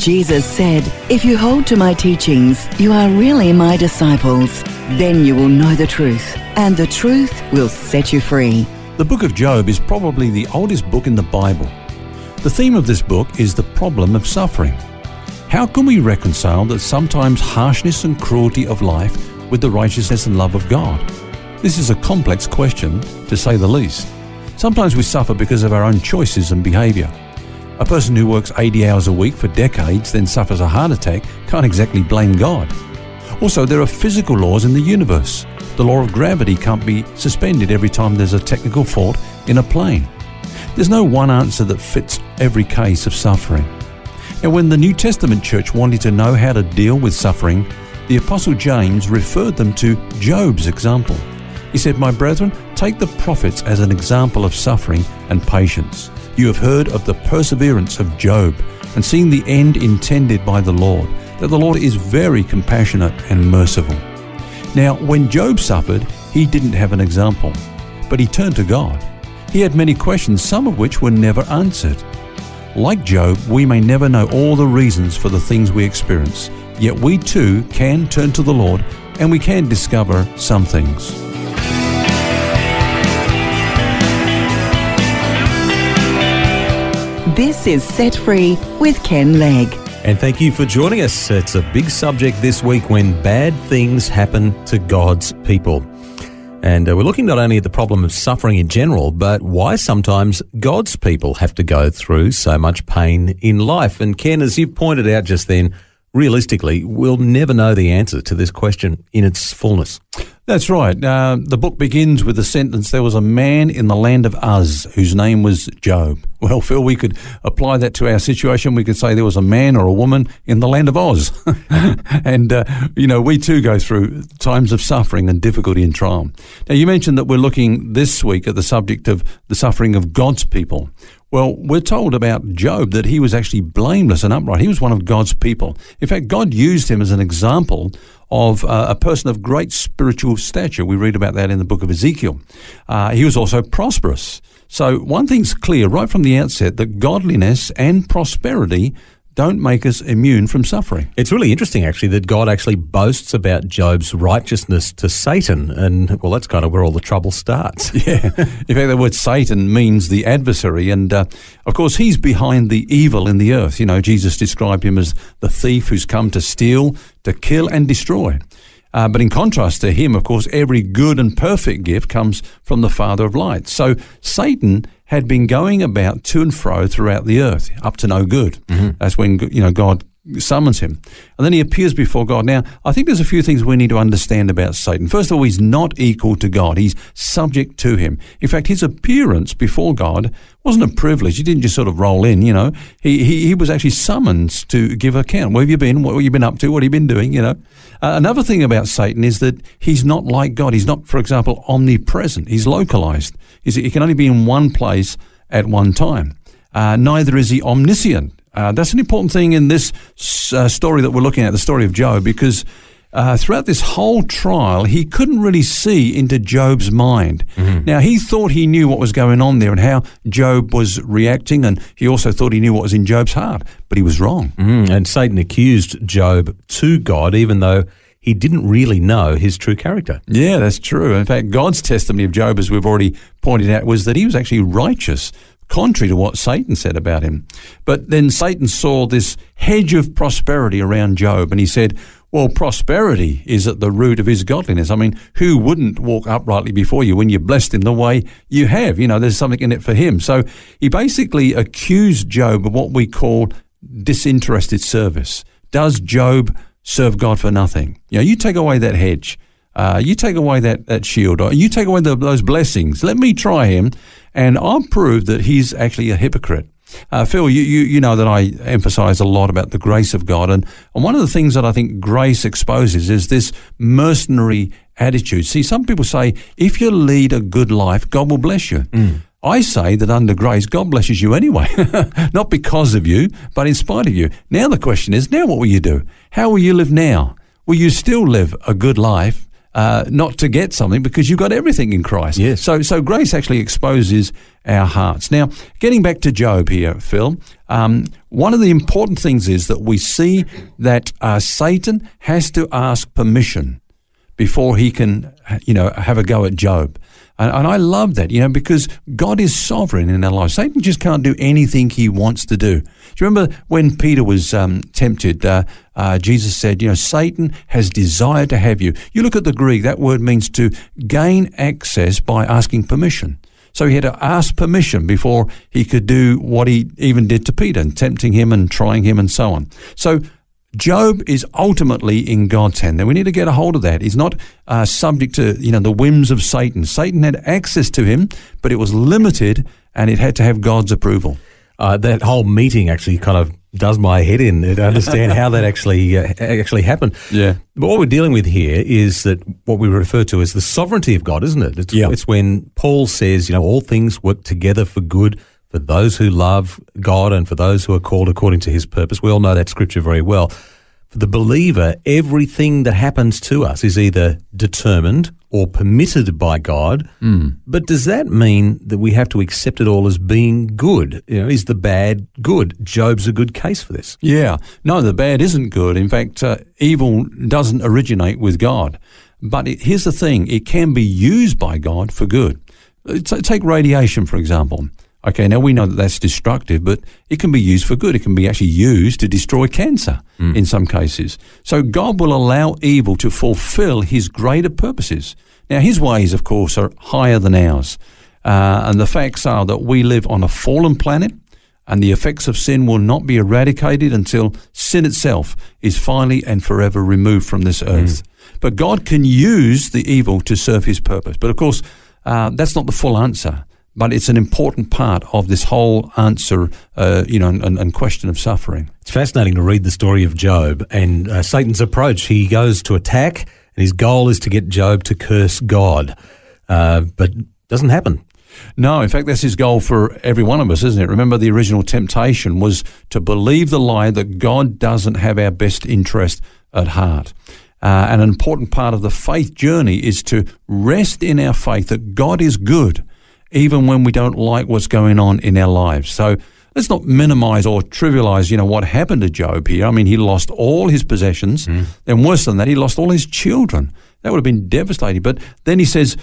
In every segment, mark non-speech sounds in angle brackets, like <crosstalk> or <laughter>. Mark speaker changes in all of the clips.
Speaker 1: Jesus said, If you hold to my teachings, you are really my disciples. Then you will know the truth, and the truth will set you free.
Speaker 2: The book of Job is probably the oldest book in the Bible. The theme of this book is the problem of suffering. How can we reconcile the sometimes harshness and cruelty of life with the righteousness and love of God? This is a complex question, to say the least. Sometimes we suffer because of our own choices and behaviour. A person who works 80 hours a week for decades then suffers a heart attack can't exactly blame God. Also, there are physical laws in the universe. The law of gravity can't be suspended every time there's a technical fault in a plane. There's no one answer that fits every case of suffering. Now, when the New Testament church wanted to know how to deal with suffering, the Apostle James referred them to Job's example. He said, My brethren, take the prophets as an example of suffering and patience. You have heard of the perseverance of Job and seen the end intended by the Lord, that the Lord is very compassionate and merciful. Now, when Job suffered, he didn't have an example, but he turned to God. He had many questions, some of which were never answered. Like Job, we may never know all the reasons for the things we experience, yet we too can turn to the Lord and we can discover some things.
Speaker 1: This is Set Free with Ken Legg.
Speaker 3: And thank you for joining us. It's a big subject this week when bad things happen to God's people. And uh, we're looking not only at the problem of suffering in general, but why sometimes God's people have to go through so much pain in life. And Ken, as you pointed out just then, realistically, we'll never know the answer to this question in its fullness.
Speaker 2: That's right. Uh, the book begins with the sentence There was a man in the land of Uz whose name was Job. <laughs> Well, Phil, we could apply that to our situation. We could say there was a man or a woman in the land of Oz. <laughs> and, uh, you know, we too go through times of suffering and difficulty and trial. Now, you mentioned that we're looking this week at the subject of the suffering of God's people. Well, we're told about Job that he was actually blameless and upright. He was one of God's people. In fact, God used him as an example of uh, a person of great spiritual stature. We read about that in the book of Ezekiel. Uh, he was also prosperous. So one thing's clear right from the outset that godliness and prosperity don't make us immune from suffering.
Speaker 3: It's really interesting, actually, that God actually boasts about Job's righteousness to Satan. And, well, that's kind of where all the trouble starts. <laughs>
Speaker 2: Yeah. In fact, the word Satan means the adversary. And, uh, of course, he's behind the evil in the earth. You know, Jesus described him as the thief who's come to steal, to kill, and destroy. Uh, but in contrast to him, of course, every good and perfect gift comes from the Father of lights. So Satan had been going about to and fro throughout the earth, up to no good. Mm-hmm. That's when you know God summons him. And then he appears before God. Now, I think there's a few things we need to understand about Satan. First of all, he's not equal to God. He's subject to him. In fact, his appearance before God wasn't a privilege. He didn't just sort of roll in, you know. He, he, he was actually summoned to give account. Where have you been? What have you been up to? What have you been doing? You know. Uh, another thing about Satan is that he's not like God. He's not, for example, omnipresent. He's localized. He's, he can only be in one place at one time. Uh, neither is he omniscient. Uh, that's an important thing in this uh, story that we're looking at, the story of Job, because uh, throughout this whole trial, he couldn't really see into Job's mind. Mm-hmm. Now, he thought he knew what was going on there and how Job was reacting, and he also thought he knew what was in Job's heart, but he was wrong.
Speaker 3: Mm, and Satan accused Job to God, even though he didn't really know his true character.
Speaker 2: Yeah, that's true. In fact, God's testimony of Job, as we've already pointed out, was that he was actually righteous contrary to what Satan said about him. But then Satan saw this hedge of prosperity around Job and he said, well, prosperity is at the root of his godliness. I mean, who wouldn't walk uprightly before you when you blessed him the way you have? You know, there's something in it for him. So he basically accused Job of what we call disinterested service. Does Job serve God for nothing? You know, you take away that hedge. Uh, you take away that, that shield, or you take away the, those blessings. Let me try him, and I'll prove that he's actually a hypocrite. Uh, Phil, you, you, you know that I emphasize a lot about the grace of God. And, and one of the things that I think grace exposes is this mercenary attitude. See, some people say if you lead a good life, God will bless you. I say that under grace, God blesses you anyway, <laughs> not because of you, but in spite of you. Now the question is, now what will you do? How will you live now? Will you still live a good life, uh, not to get something because you've got everything in Christ?
Speaker 3: Yes.
Speaker 2: So, so grace actually exposes our hearts. Now, getting back to Job here, Phil, um, one of the important things is that we see that uh, Satan has to ask permission before he can, you know, have a go at Job. And, and I love that, you know, because God is sovereign in our lives. Satan just can't do anything he wants to do. Do you remember when Peter was um, tempted? Uh, uh, Jesus said, you know, Satan has desired to have you. You look at the Greek, that word means to gain access by asking permission. So he had to ask permission before he could do what he even did to Peter, and tempting him and trying him and so on. So Job is ultimately in God's hand. Now we need to get a hold of that. He's not uh, subject to you know the whims of Satan. Satan had access to him, but it was limited, and it had to have God's approval.
Speaker 3: Uh, that whole meeting actually kind of does my head in to understand how that actually uh, actually happened.
Speaker 2: Yeah.
Speaker 3: But what we're dealing with here is that what we refer to as the sovereignty of God, isn't it? It's,
Speaker 2: Yeah.
Speaker 3: it's when Paul says, you know, all things work together for good for those who love God and for those who are called according to his purpose. We all know that scripture very well. For the believer, everything that happens to us is either determined or permitted by God. But does that mean that we have to accept it all as being good? You know, is the bad good? Job's a good case for this.
Speaker 2: Yeah. No, the bad isn't good. In fact, uh, evil doesn't originate with God. But it, here's the thing it can be used by God for good. Uh, t- take radiation, for example. Okay, now we know that that's destructive, but it can be used for good. It can be actually used to destroy cancer in some cases. So God will allow evil to fulfill his greater purposes. Now, his ways, of course, are higher than ours. Uh, and the facts are that we live on a fallen planet and the effects of sin will not be eradicated until sin itself is finally and forever removed from this earth. But God can use the evil to serve his purpose. But of course, uh, that's not the full answer. But it's an important part of this whole answer, uh, you know, and, and question of suffering.
Speaker 3: It's fascinating to read the story of Job and uh, Satan's approach. He goes to attack, and his goal is to get Job to curse God, uh, but doesn't happen.
Speaker 2: No, in fact, that's his goal for every one of us, isn't it? Remember, the original temptation was to believe the lie that God doesn't have our best interest at heart. Uh, and an important part of the faith journey is to rest in our faith that God is good, even when we don't like what's going on in our lives. So let's not minimize or trivialize, you know, what happened to Job here. I mean, he lost all his possessions. And worse than that, he lost all his children. That would have been devastating. But then he says,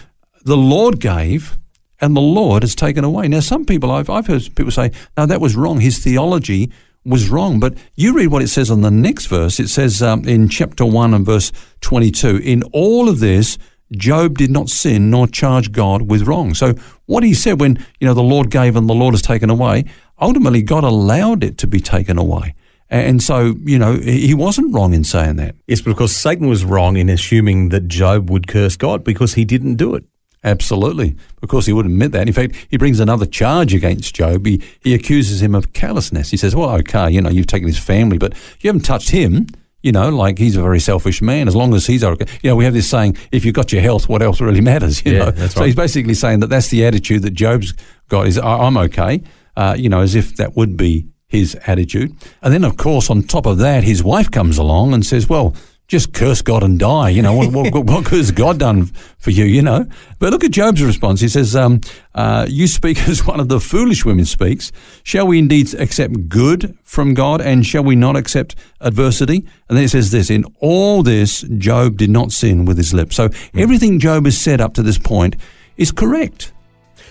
Speaker 2: the Lord gave and the Lord has taken away. Now, some people, I've, I've heard people say, no, that was wrong. His theology was wrong. But you read what it says on the next verse. It says um, in chapter 1 and verse 22, in all of this, Job did not sin nor charge God with wrong. So what he said when, you know, the Lord gave and the Lord has taken away, ultimately God allowed it to be taken away. And so, you know, he wasn't wrong in saying that.
Speaker 3: Yes, because Satan was wrong in assuming that Job would curse God because he didn't do it.
Speaker 2: Absolutely. Of course, he would admit that. In fact, he brings another charge against Job. He, he accuses him of callousness. He says, well, okay, you know, you've taken his family, but you haven't touched him. You know, like he's a very selfish man. As long as he's okay. You know, we have this saying, if you've got your health, what else really <laughs> matters? You
Speaker 3: Yeah,
Speaker 2: know?
Speaker 3: that's
Speaker 2: so he's basically saying that that's the attitude that Job's got is, "I- I'm okay. Uh, you know, as if that would be his attitude. And then, of course, on top of that, his wife comes along and says, well, just curse God and die. You know, what, what, what, has God done for you, you know? But look at Job's response. He says, um, uh, You speak <laughs> as one of the foolish women speaks. Shall we indeed accept good from God and shall we not accept adversity? And then he says this In all this, Job did not sin with his lips. So everything Job has said up to this point is correct.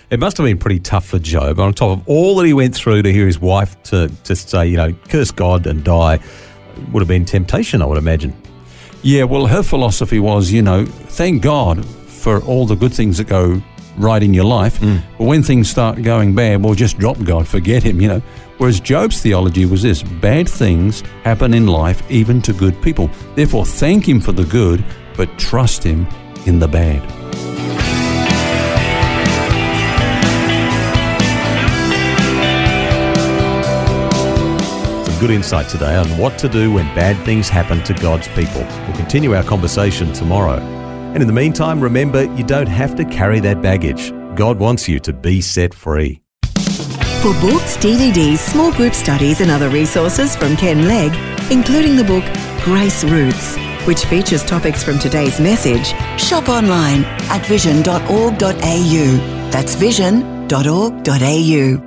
Speaker 3: It must have been pretty tough for Job. On top of all that he went through to hear his wife to, to say, you know, curse God and die, would have been temptation, I would imagine.
Speaker 2: Yeah, well, her philosophy was, you know, thank God for all the good things that go right in your life. Hmm. But when things start going bad, well, just drop God, forget Him, you know. Whereas Job's theology was this bad things happen in life, even to good people. Therefore, thank Him for the good, but trust Him in the bad.
Speaker 3: Good insight today on what to do when bad things happen to God's people. We'll continue our conversation tomorrow. And in the meantime, remember you don't have to carry that baggage. God wants you to be set free.
Speaker 1: For books, DVDs, small group studies, and other resources from Ken Legg, including the book Grace Roots, which features topics from today's message, shop online at vision.org.au. That's vision.org.au.